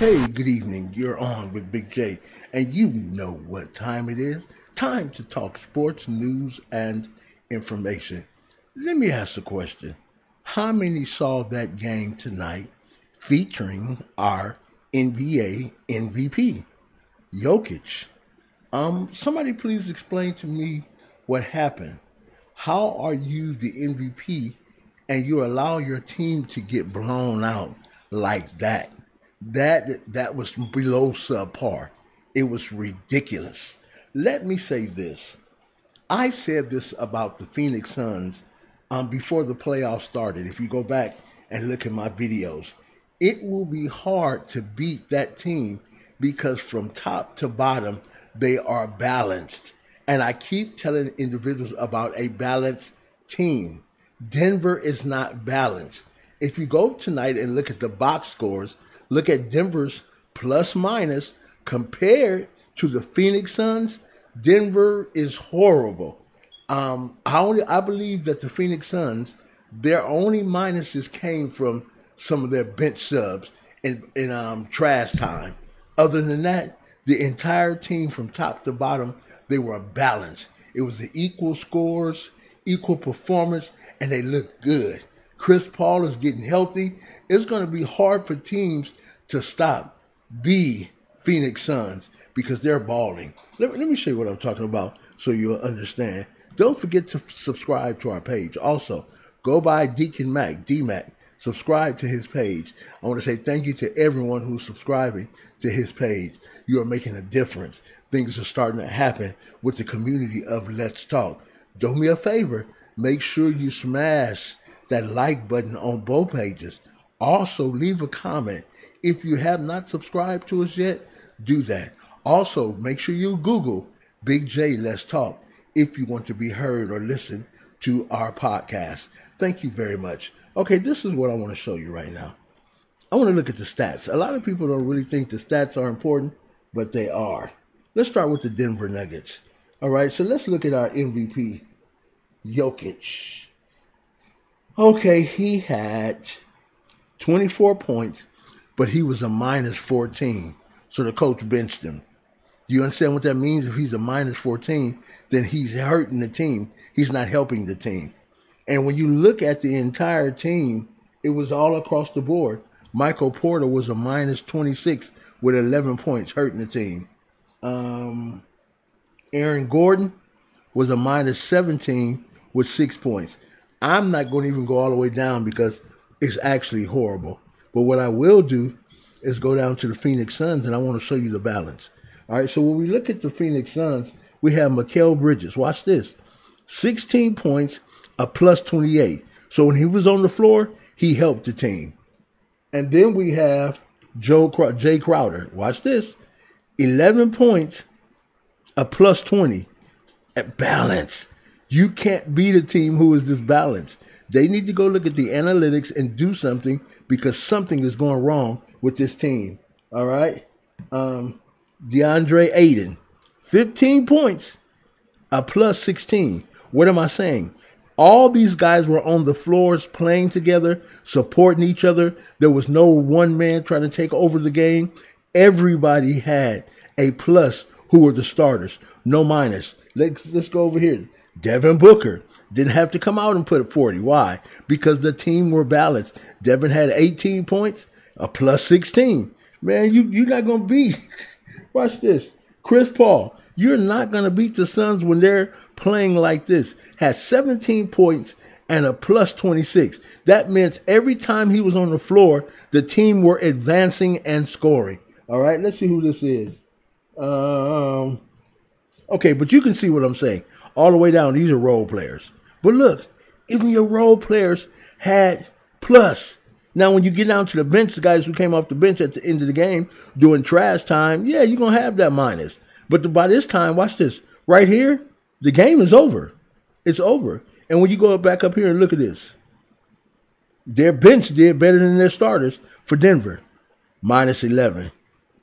Hey, good evening. You're on with Big J, and you know what time it is. Time to talk sports, news, and information. Let me ask a question. How many saw that game tonight featuring our NBA MVP, Jokic? Um, somebody please explain to me what happened. How are you the MVP and you allow your team to get blown out like that? That that was below subpar. It was ridiculous. Let me say this. I said this about the Phoenix Suns um, before the playoffs started. If you go back and look at my videos, it will be hard to beat that team because from top to bottom, they are balanced. And I keep telling individuals about a balanced team. Denver is not balanced. If you go tonight and look at the box scores, look at Denver's plus minus compared to the Phoenix Suns, Denver is horrible. Um, I only I believe that the Phoenix Suns, their only minuses came from some of their bench subs in in um, trash time. Other than that, the entire team from top to bottom, they were balanced. It was the equal scores, equal performance, and they looked good. Chris Paul is getting healthy. It's going to be hard for teams to stop the Phoenix Suns because they're balling. Let, let me show you what I'm talking about so you'll understand. Don't forget to subscribe to our page. Also, go by Deacon Mac, DMAC. Subscribe to his page. I want to say thank you to everyone who's subscribing to his page. You are making a difference. Things are starting to happen with the community of Let's Talk. Do me a favor. Make sure you smash that like button on both pages. Also, leave a comment. If you have not subscribed to us yet, do that. Also, make sure you Google Big J Let's Talk if you want to be heard or listen to our podcast. Thank you very much. Okay, this is what I want to show you right now. I want to look at the stats. A lot of people don't really think the stats are important, but they are. Let's start with the Denver Nuggets. All right, so let's look at our MVP, Jokic. Okay, he had 24 points, but he was a minus 14. So the coach benched him. Do you understand what that means? If he's a minus 14, then he's hurting the team. He's not helping the team. And when you look at the entire team, it was all across the board. Michael Porter was a minus 26 with 11 points, hurting the team. Um, Aaron Gordon was a minus 17 with six points. I'm not going to even go all the way down because it's actually horrible. But what I will do is go down to the Phoenix Suns and I want to show you the balance. All right, so when we look at the Phoenix Suns, we have Mikal Bridges. Watch this 16 points, a plus 28. So when he was on the floor, he helped the team. And then we have Joe Jae Crowder. Watch this 11 points, a plus 20. At balance. You can't beat a team who is this balanced. They need to go look at the analytics and do something because something is going wrong with this team. All right. Um, DeAndre Ayton, 15 points, a plus 16. What am I saying? All these guys were on the floors playing together, supporting each other. There was no one man trying to take over the game. Everybody had a plus who were the starters, no minus. Let's, let's go over here. Devin Booker didn't have to come out and put up 40. Why? Because the team were balanced. Devin had 18 points, a plus 16. Man, you, you're not going to beat Watch this. Chris Paul, you're not going to beat the Suns when they're playing like this. Has 17 points and a plus 26. That meant every time he was on the floor, the team were advancing and scoring. All right, let's see who this is. Um, okay, but you can see what I'm saying. All the way down, these are role players. But look, even your role players had plus. Now, when you get down to the bench, the guys who came off the bench at the end of the game during trash time, yeah, you're going to have that minus. But the, by this time, watch this. Right here, the game is over. It's over. And when you go back up here and look at this, their bench did better than their starters for Denver. Minus 11,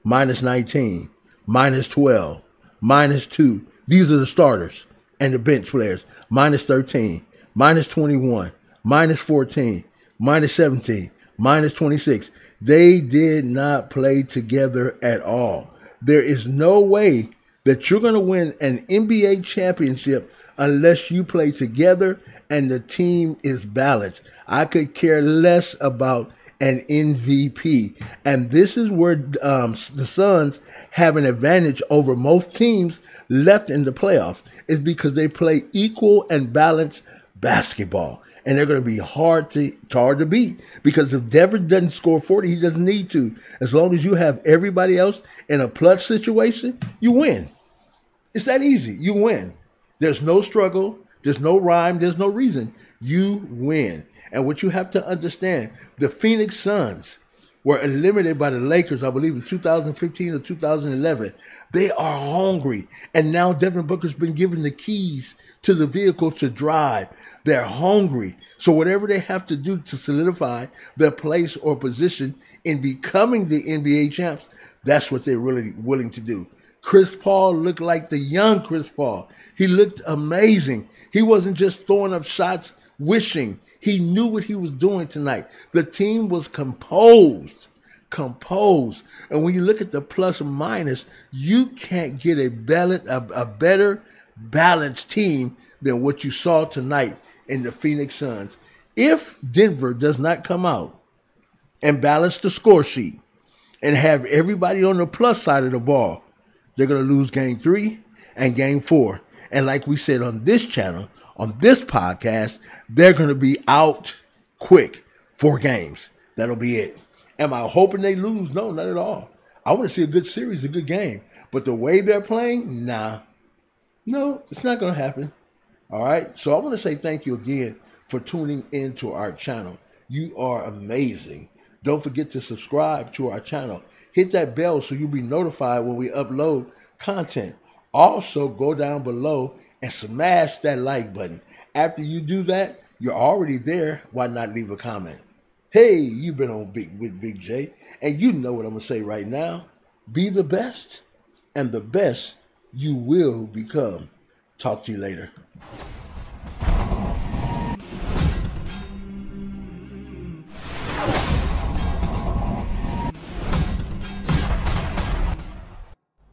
minus 19, minus 12, minus 2. These are the starters and the bench players. Minus 13, minus 21, minus 14, minus 17, minus 26. They did not play together at all. There is no way that you're going to win an NBA championship unless you play together and the team is balanced. I could care less about an MVP. And this is where um, the Suns have an advantage over most teams left in the playoffs, is because they play equal and balanced basketball. And they're going to be hard to hard to beat because if Denver doesn't score 40, he doesn't need to. As long as you have everybody else in a plus situation, you win. It's that easy. You win. There's no struggle. There's no rhyme. There's no reason. You win. And what you have to understand, the Phoenix Suns were eliminated by the Lakers, I believe, in 2015 or 2011. They are hungry. And now Devin Booker's been given the keys to the vehicle to drive. They're hungry. So whatever they have to do to solidify their place or position in becoming the NBA champs, that's what they're really willing to do. Chris Paul looked like the young Chris Paul. He looked amazing. He wasn't just throwing up shots wishing. He knew what he was doing tonight. The team was composed. Composed. And when you look at the plus and minus, you can't get a, balance, a, a better balanced team than what you saw tonight in the Phoenix Suns. If Denver does not come out and balance the score sheet and have everybody on the plus side of the ball, they're going to lose game three and game four. And like we said on this channel, on this podcast, they're going to be out quick. Four games. That'll be it. Am I hoping they lose? No, not at all. I want to see a good series, a good game. But the way they're playing, nah. No, it's not going to happen. All right. So I want to say thank you again for tuning into our channel. You are amazing. Don't forget to subscribe to our channel hit that bell so you'll be notified when we upload content. Also, go down below and smash that like button. After you do that, you're already there. Why not leave a comment? Hey, you've been on Big with Big J, and you know what I'm gonna say right now. Be the best, and the best you will become. Talk to you later.